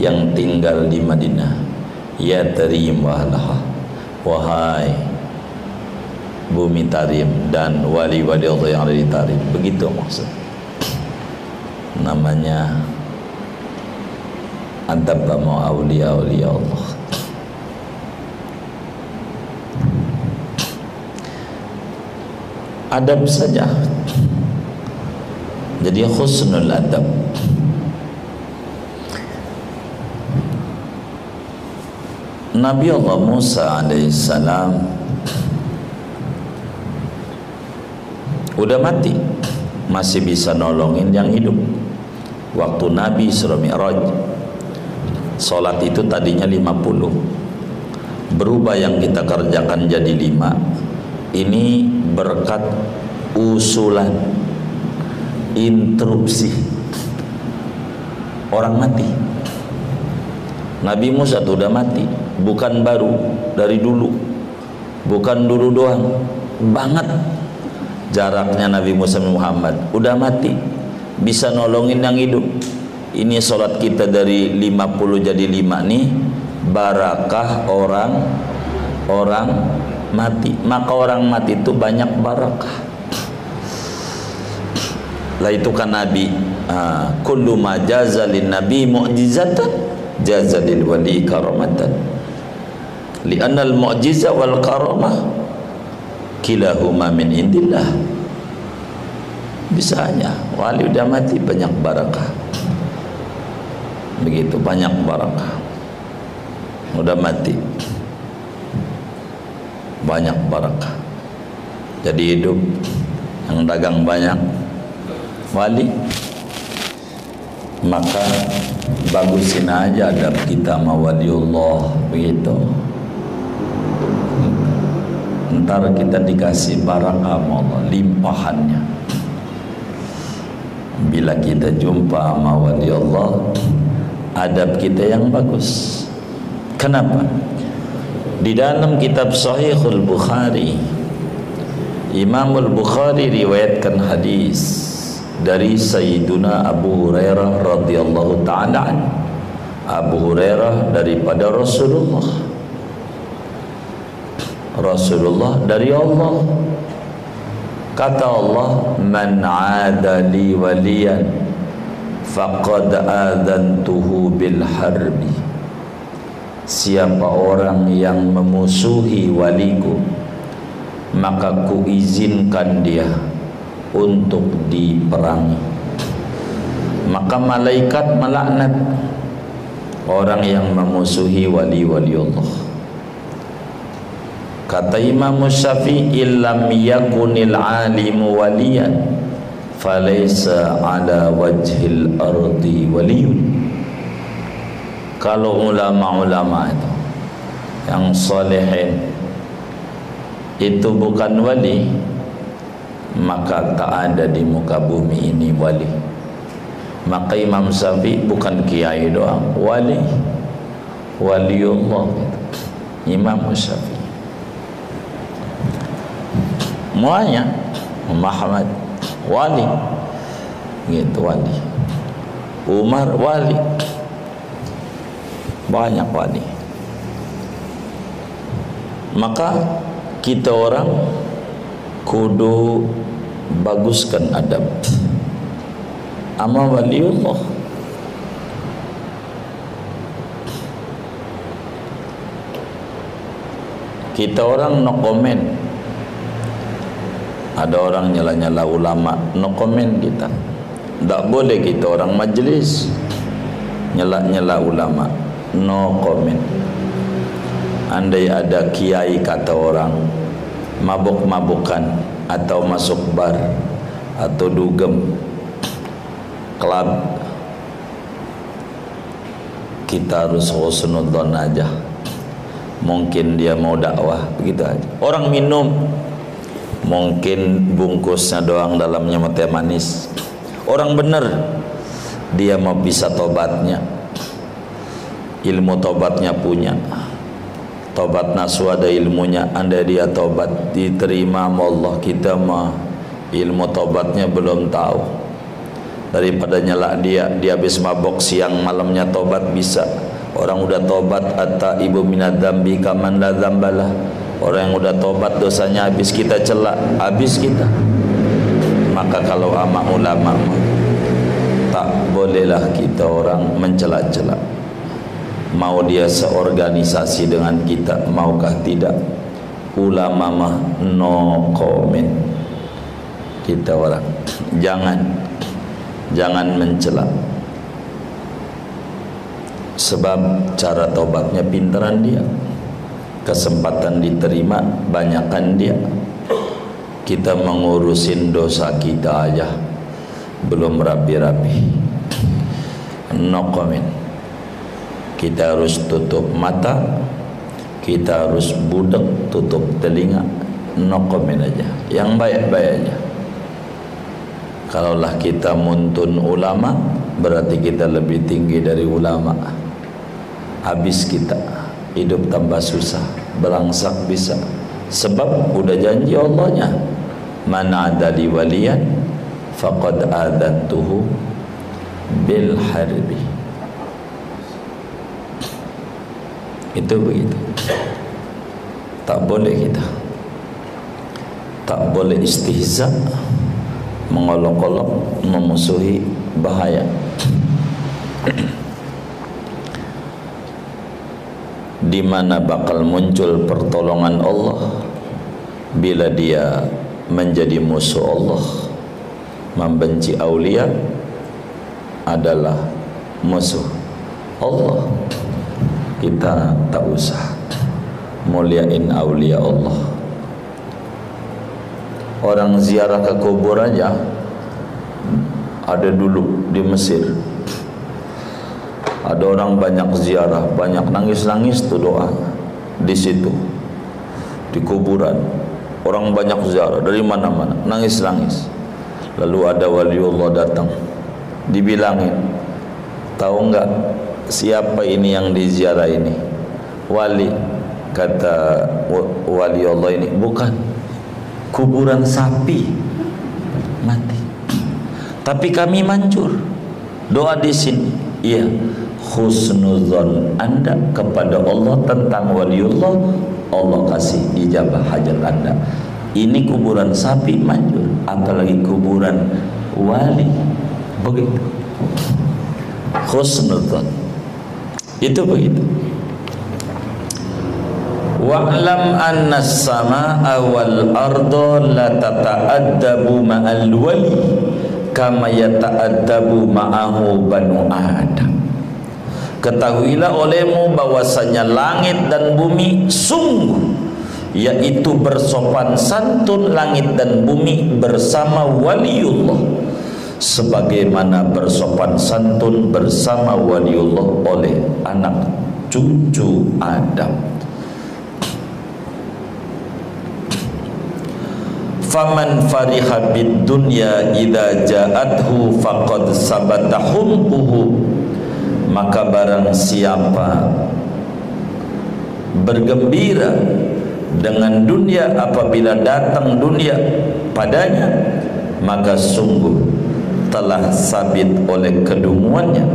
yang tinggal di Madinah. Ya tarim wahlaha wahai bumi tarim dan wali-wali Allah yang ada di tarim. Begitu maksud. Namanya adab kamu awliya-awliya Allah adab saja. Jadi khusnul adab. Nabi Allah Musa alaihissalam udah mati masih bisa nolongin yang hidup. Waktu Nabi Surah Mi'raj Salat itu tadinya 50 berubah yang kita kerjakan jadi 5 ini berkat usulan interupsi. Orang mati. Nabi Musa itu udah mati bukan baru dari dulu. Bukan dulu doang banget. Jaraknya Nabi Musa Muhammad udah mati. Bisa nolongin yang hidup. Ini sholat kita dari 50 jadi 5 nih barakah orang orang mati. Maka orang mati itu banyak barakah. Lah itu kan Nabi ah, kullu majazalin nabi mu'jizatan jazalil wali karamatan. Li'anna al-mu'jiza wal karamah kilahuma min indillah. Bisa wali udah mati banyak barakah. Begitu banyak barakah. Udah mati banyak barakah. Jadi hidup yang dagang banyak wali maka bagusin aja adab kita sama waliullah begitu. Ntar kita dikasih barang Allah limpahannya. Bila kita jumpa Allah adab kita yang bagus. Kenapa di dalam kitab sahihul Bukhari Imamul Bukhari riwayatkan hadis dari Sayyiduna Abu Hurairah radhiyallahu taala Abu Hurairah daripada Rasulullah. Rasulullah dari Allah. Kata Allah man adali waliyan faqad adantuhu bil harbi siapa orang yang memusuhi waliku maka kuizinkan dia untuk diperangi. Maka malaikat melaknat orang yang memusuhi wali-wali Allah. Kata Imam Syafi'i illam yakunil alimu waliyan falaysa ala wajhil ardi waliyun kalau ulama-ulama itu yang solehin itu bukan wali maka tak ada di muka bumi ini wali. Maka Imam Syafi'i bukan kiai doang wali. Waliullah. Imam Syafi'i. Semuanya Muhammad wali. Gitu wali. Umar wali banyak wali. Maka kita orang kudu baguskan adab. Ama waliullah. Kita orang no comment ada orang nyala-nyala ulama no comment kita. Tak boleh kita orang majlis. Nyala-nyala ulama no comment. Andai ada kiai kata orang mabuk-mabukan atau masuk bar atau dugem klub kita harus husnudzon aja. Mungkin dia mau dakwah begitu aja. Orang minum mungkin bungkusnya doang dalamnya teh manis. Orang benar dia mau bisa tobatnya ilmu tobatnya punya. Tobat nasu ada ilmunya anda dia tobat diterima Allah. Kita mah ilmu tobatnya belum tahu. Daripada nyala dia dia habis mabok siang malamnya tobat bisa. Orang udah tobat atta ibu minad dambi kaman la orang yang udah tobat dosanya habis kita celak habis kita. Maka kalau ama ulama tak bolehlah kita orang mencela-cela mau dia seorganisasi dengan kita maukah tidak? Ulama mah no comment. Kita orang jangan jangan mencela. Sebab cara tobatnya pintaran dia. Kesempatan diterima banyakkan dia. Kita mengurusin dosa kita aja. Belum rapi-rapi. No comment kita harus tutup mata kita harus budak tutup telinga no comment aja. Yang baik-baik aja. Kalaulah kita muntun ulama berarti kita lebih tinggi dari ulama. Habis kita. Hidup tambah susah. Berangsak bisa. Sebab udah janji Allahnya. Mana ada di walian faqad adantuhu bil harbi itu begitu. Tak boleh kita. Tak boleh istihza mengolok-olok memusuhi bahaya. Di mana bakal muncul pertolongan Allah bila dia menjadi musuh Allah membenci aulia adalah musuh Allah kita tak usah muliain aulia Allah. Orang ziarah ke kubur aja ada dulu di Mesir. Ada orang banyak ziarah banyak nangis-nangis tuh doa di situ di kuburan. Orang banyak ziarah dari mana-mana nangis-nangis. Lalu ada waliullah datang dibilangin tahu enggak siapa ini yang diziarah ini? Wali kata wali Allah ini bukan. Kuburan sapi. Mati. Tapi kami mancur. Doa di sini. Iya. Husnuzon. Anda kepada Allah tentang waliullah Allah kasih ijabah hajat anda. Ini kuburan sapi mancur. Apalagi kuburan wali. Begitu. Husnuzon itu begitu. Wa'lam anna as-samaa'a wal arda la tata'addabu ma'al wali kama yata'addabu ma'ahu banu adam. Ketahuilah olehmu bahwasanya langit dan bumi sungguh yaitu bersopan santun langit dan bumi bersama waliullah sebagaimana bersopan santun bersama waliullah oleh anak cucu Adam. Faman fariha bid dunya idza ja'athu faqad sabata humquhu maka barang siapa bergembira dengan dunia apabila datang dunia padanya maka sungguh telah sabit oleh kedunguannya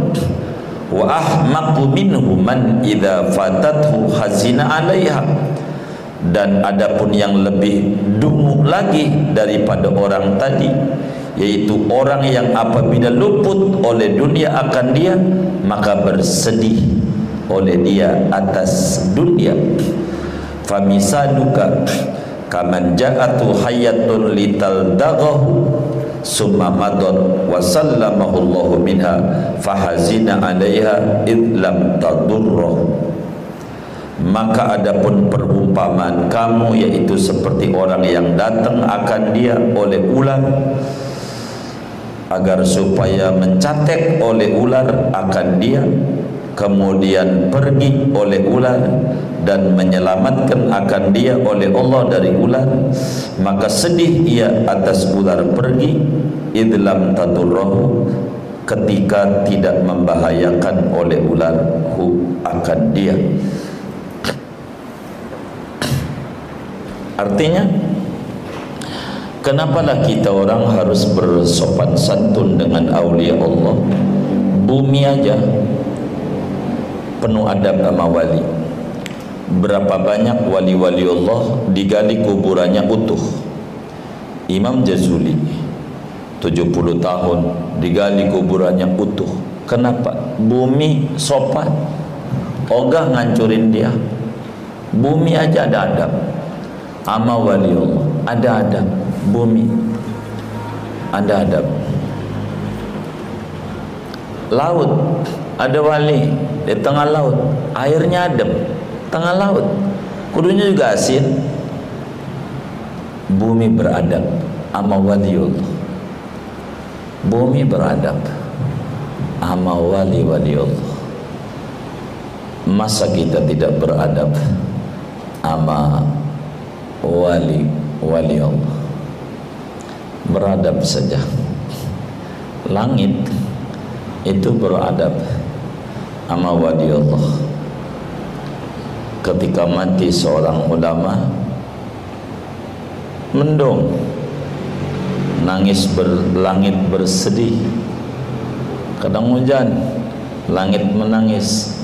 wa ahmaqu minhu man idza fatathu hazina 'alaiha. Dan adapun yang lebih dungu lagi daripada orang tadi yaitu orang yang apabila luput oleh dunia akan dia maka bersedih oleh dia atas dunia. Famisaduka kaman ja'atu hayatun lital dagahu summa madad wa sallamahu Allahu minha fahazina 'alaiha id lam tadurruh maka adapun perumpamaan kamu yaitu seperti orang yang datang akan dia oleh ular agar supaya mencatek oleh ular akan dia kemudian pergi oleh ular dan menyelamatkan akan dia oleh Allah dari ular maka sedih ia atas ular pergi idlam tadurrahu ketika tidak membahayakan oleh ular hu akan dia. Artinya Kenapalah kita orang harus bersopan santun dengan awliya Allah? Bumi aja Penuh adab sama wali. Berapa banyak wali-wali Allah Digali kuburannya utuh. Imam Jazuli 70 tahun Digali kuburannya utuh. Kenapa? Bumi sopan. Ogah ngancurin dia. Bumi aja ada adab. Ama wali Allah ada adab. Bumi ada adab. Laut ada wali di tengah laut airnya adem tengah laut kudunya juga asin. Bumi beradab ama wali Allah. Bumi beradab ama wali wali Allah. Masa kita tidak beradab ama wali wali beradab saja. Langit itu beradab wali Allah ketika mati seorang ulama mendung nangis berlangit bersedih kadang hujan langit menangis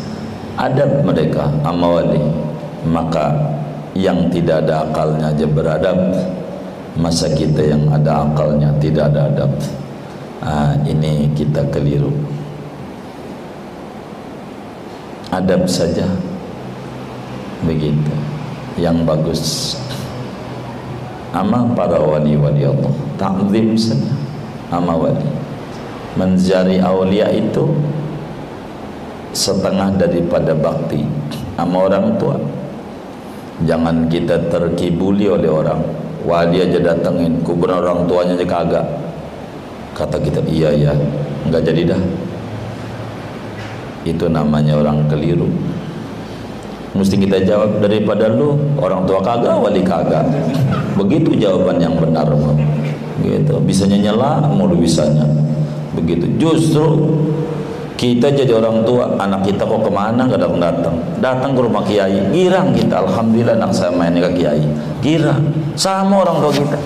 adab mereka sama wali maka yang tidak ada akalnya aja beradab masa kita yang ada akalnya tidak ada adab. Ah, ini kita keliru adab saja. Begitu. Yang bagus. Ama para wali-wali Allah. Ta'zim saja. Ama wali. Menjari awliya itu setengah daripada bakti. Ama orang tua. Jangan kita terkibuli oleh orang. Wali aja datengin. Kuburan orang tuanya aja kagak. Kata kita iya iya. Enggak jadi dah itu namanya orang keliru. Mesti kita jawab daripada lu orang tua kagak wali kagak. Begitu jawaban yang benar gitu. Bisanya nyela mulu bisanya. Begitu. Justru kita jadi orang tua anak kita kok ke mana gak datang datang. Datang ke rumah kiai girang kita. Alhamdulillah anak saya main ke kiai. Girang. Sama orang tua kita.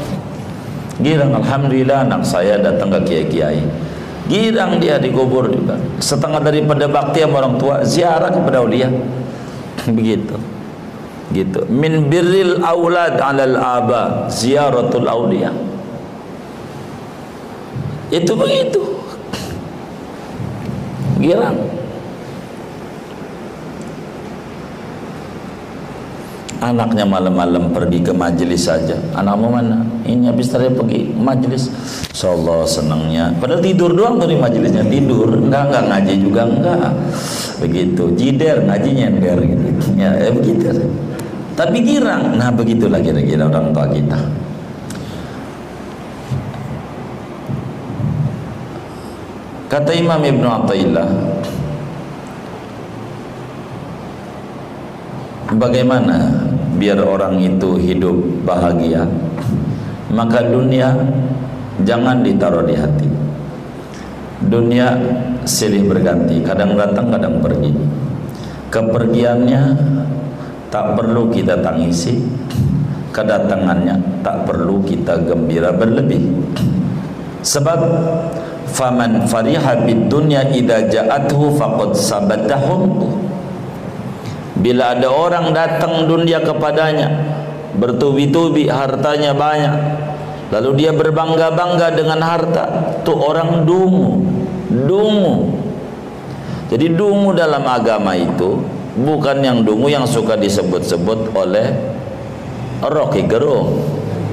Girang. Alhamdulillah anak saya datang ke kiai kiai girang dia dikubur juga. Setengah daripada bakti sama orang tua ziarah kepada ulia begitu. Gitu. Min birril aulad alal aba ziaratul aulia. Itu begitu. Girang anaknya malam-malam pergi ke majelis saja. Anakmu mana? Ini habis tadi pergi majelis Allah senangnya. Padahal tidur doang tuh di majelisnya tidur. Enggak enggak. Ngaji juga enggak. Begitu. Jider ngajinya enggak gitu. Ya, ya begitu. Tapi girang. Nah begitulah kira-kira orang tua kita. Kata Imam Ibn Atta'illah bagaimana biar orang itu hidup bahagia? Maka dunia jangan ditaruh di hati. Dunia silih berganti kadang datang kadang pergi. Kepergiannya tak perlu kita tangisi kedatangannya tak perlu kita gembira berlebih. Sebab faman fariha bid dunya idza ja'athu faqad sabatahum Bila ada orang datang dunia kepadanya Bertubi-tubi hartanya banyak Lalu dia berbangga-bangga dengan harta Itu orang dungu Dungu. Jadi dungu dalam agama itu Bukan yang dungu yang suka disebut-sebut oleh Rocky Gerung.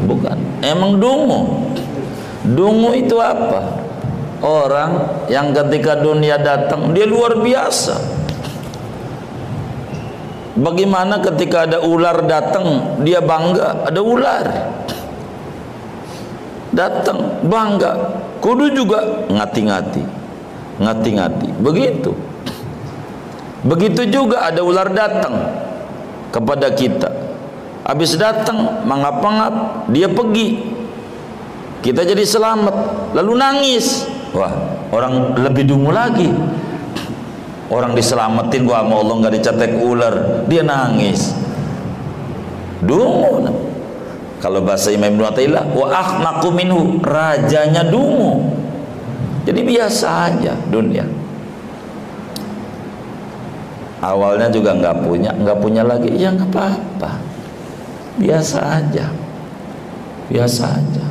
Bukan. Emang dungu. Dungu itu apa? Orang yang ketika dunia datang Dia luar biasa Bagaimana ketika ada ular datang dia bangga ada ular. Datang bangga. Kudu juga ngati-ngati ngati-ngati. Begitu. Begitu juga ada ular datang kepada kita. Habis datang mangap-mangap dia pergi. Kita jadi selamat lalu nangis. Wah orang lebih dungu lagi orang diselamatin gua sama Allah nggak dicetek ular. Dia nangis. Dungu. Kalau bahasa Imam Ibn Atta'illah wa ahmaku minhu rajanya dungu. Jadi biasa aja dunia. Awalnya juga nggak punya nggak punya lagi. Ya nggak apa-apa. Biasa aja. Biasa aja.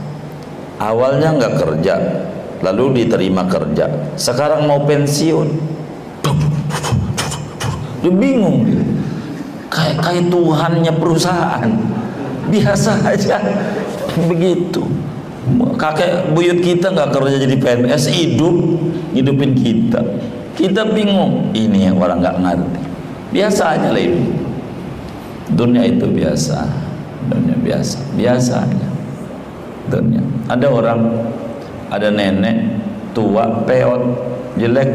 Awalnya nggak kerja lalu diterima kerja. Sekarang mau pensiun dia bingung dia. Kayak kayak Tuhannya perusahaan. Biasa aja begitu. Kakek buyut kita nggak kerja jadi PNS hidup hidupin kita. Kita bingung. Ini yang orang nggak ngerti. Biasa aja lah itu. Dunia itu biasa. Dunia biasa. Biasa aja. Dunia. Ada orang, ada nenek tua, peot, jelek,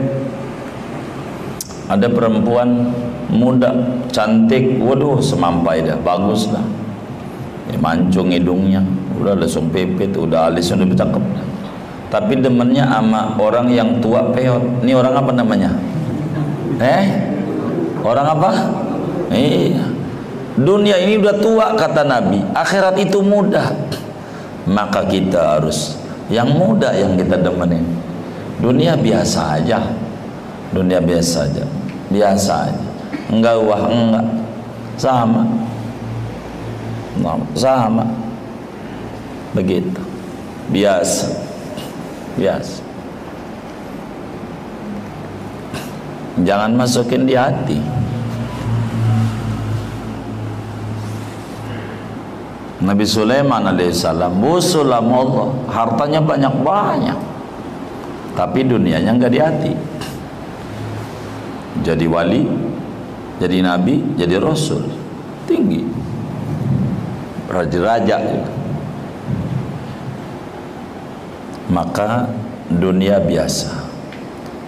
ada perempuan muda cantik. Waduh semampai dah bagus dah mancung hidungnya. Udah langsung pipit udah alis udah bercakap tapi demennya ama orang yang tua peot. Ini orang apa namanya? Eh? Orang apa? Iya. Dunia ini udah tua kata Nabi. Akhirat itu mudah. Maka kita harus yang muda yang kita demenin. Dunia biasa aja dunia biasa aja. Biasa aja. Enggak wah enggak. Sama. Sama. Begitu. Biasa. Biasa. Jangan masukin di hati. Nabi Sulaiman alaihissalam musulam Allah. Hartanya banyak-banyak. Tapi dunianya enggak di hati jadi wali jadi nabi jadi rasul. Tinggi. Raja-raja maka dunia biasa.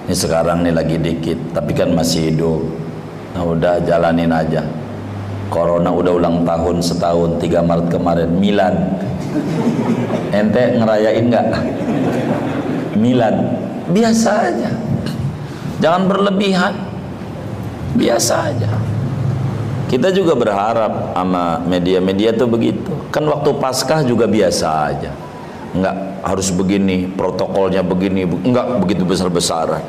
Ini sekarang nih lagi dikit tapi kan masih hidup. Nah udah jalanin aja. Corona udah ulang tahun setahun 3 Maret kemarin. Milan. Ente ngerayain nggak? Milan. Biasa aja. Jangan berlebihan biasa aja. Kita juga berharap sama media-media tuh begitu. Kan waktu paskah juga biasa aja. Enggak harus begini protokolnya begini enggak begitu besar-besaran.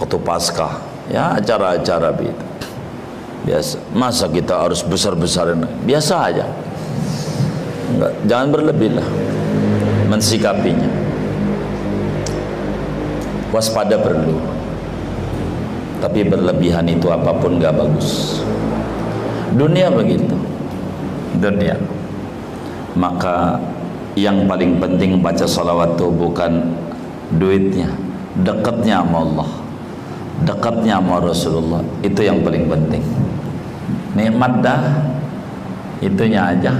Waktu paskah ya acara-acara begitu. Biasa masa kita harus besar-besaran? Biasa aja. Enggak jangan berlebih lah mensikapinya. Waspada perlu tapi berlebihan itu apa pun gak bagus. Dunia begitu. Dunia. Maka yang paling penting baca salawat itu bukan duitnya. Dekatnya sama Allah. Dekatnya sama Rasulullah. Itu yang paling penting. Nikmat dah. Itunya aja.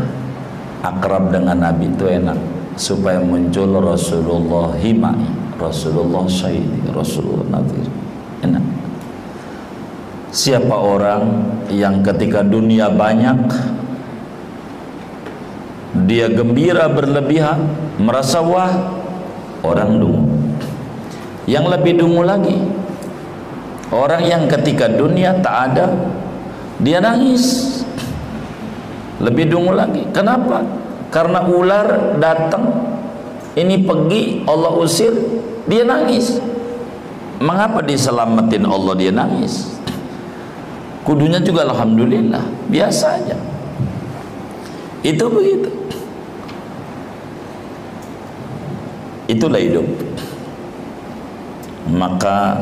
Akrab dengan Nabi itu enak. Supaya muncul Rasulullah himai. Rasulullah syahidi Rasulullah nadir enak siapa orang yang ketika dunia banyak dia gembira berlebihan merasa wah orang dungu. Yang lebih dungu lagi orang yang ketika dunia tak ada dia nangis. Lebih dungu lagi. Kenapa? Karena ular datang ini pergi Allah usir dia nangis. Mengapa diselamatin Allah dia nangis kudunya juga Alhamdulillah biasa aja. Itu begitu. Itulah hidup. Maka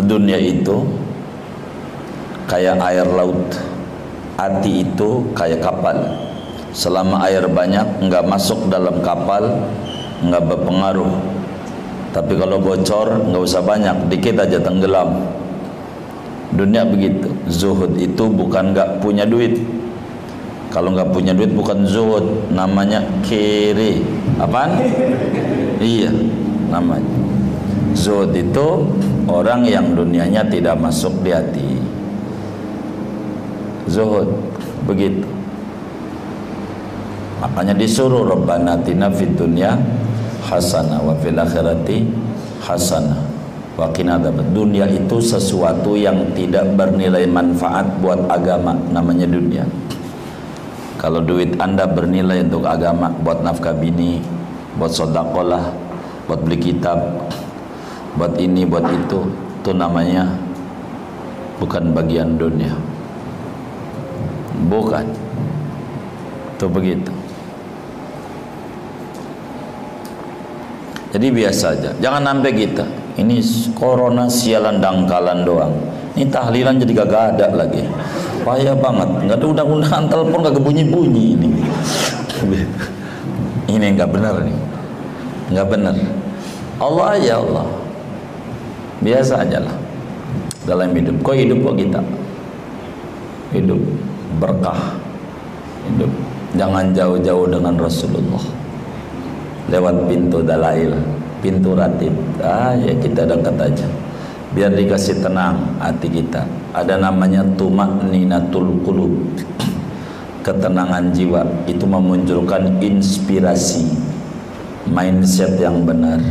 dunia itu kayak air laut. Hati itu kayak kapal. Selama air banyak enggak masuk dalam kapal enggak berpengaruh tapi kalau bocor enggak usah banyak. Dikit aja tenggelam. Dunia begitu. Zuhud itu bukan enggak punya duit. Kalau nggak punya duit bukan zuhud namanya kiri. Apaan? Iya namanya. Zuhud itu orang yang dunianya tidak masuk di hati. Zuhud begitu. Makanya disuruh Rabbana tina fid dunya hasanah wa fil akhirati hasanah wa qina dunia itu sesuatu yang tidak bernilai manfaat buat agama namanya dunia. Kalau duit anda bernilai untuk agama buat nafkah bini buat sodakolah buat beli kitab buat ini buat itu itu namanya bukan bagian dunia. Bukan. Itu begitu jadi biasa aja. Jangan sampai kita. Ini corona sialan dangkalan doang. Ini tahlilan jadi gak ada lagi. Payah banget. Nggak ada undang-undangan telepon gak bunyi-bunyi ini. Ini nggak benar nih nggak benar. Allah ya Allah. Biasa aja lah. Dalam hidup. Kok hidup kok kita? Hidup berkah. Hidup. Jangan jauh-jauh dengan Rasulullah lewat pintu dalail pintu ratib. Ah ya kita dekat aja. Biar dikasih tenang hati kita. Ada namanya tumak ninatul qulub. Ketenangan jiwa itu memunculkan inspirasi mindset yang benar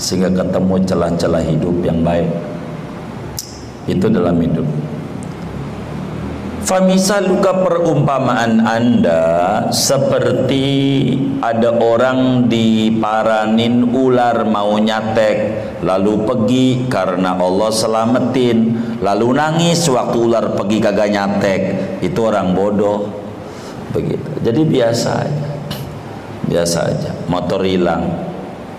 sehingga ketemu celah-celah hidup yang baik. Itu dalam hidup Famisaluka perumpamaan anda seperti ada orang diparanin ular mau nyatek lalu pergi karena Allah selamatin lalu nangis waktu ular pergi kagak nyatek. Itu orang bodoh. Begitu. Jadi biasa aja. Biasa aja. Motor hilang.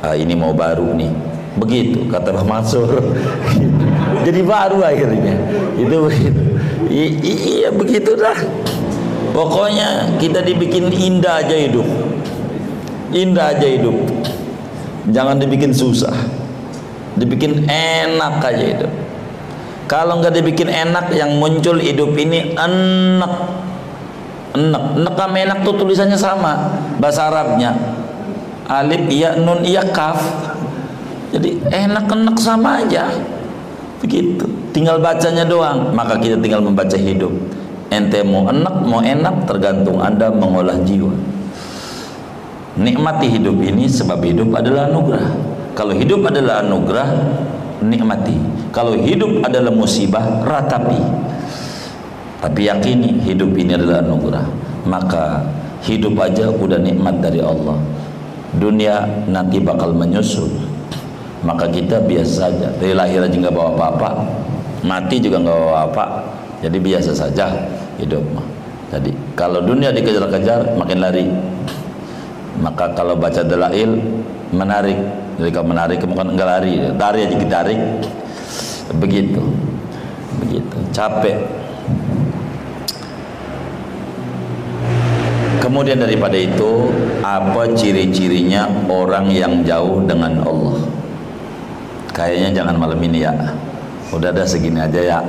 Ah, ini mau baru nih. Begitu kata Pak Mansur. Jadi baru akhirnya. Itu begitu iya begitu dah pokoknya kita dibikin indah aja hidup. Indah aja hidup. Jangan dibikin susah. Dibikin enak aja hidup. Kalau nggak dibikin enak yang muncul hidup ini enak enak enak sama enak tuh tulisannya sama. Bahasa Arabnya. Alif iya nun iya kaf. Jadi enak enak sama aja. Begitu tinggal bacanya doang maka kita tinggal membaca hidup. Ente mau enak mau enak tergantung anda mengolah jiwa. Nikmati hidup ini sebab hidup adalah anugerah. Kalau hidup adalah anugerah nikmati. Kalau hidup adalah musibah ratapi. Tapi yakini hidup ini adalah anugerah. Maka hidup aja udah nikmat dari Allah. Dunia nanti bakal menyusul. Maka kita biasa saja dari lahir aja nggak bawa apa-apa mati juga nggak apa-apa jadi biasa saja hidup mah. Jadi kalau dunia dikejar-kejar makin lari. Maka kalau baca dalail menarik. Jadi kalau menarik bukan nggak lari. Tarik aja kita tarik. Begitu. Begitu. Capek. Kemudian daripada itu apa ciri-cirinya orang yang jauh dengan Allah? Kayaknya jangan malam ini ya udah ada segini aja ya.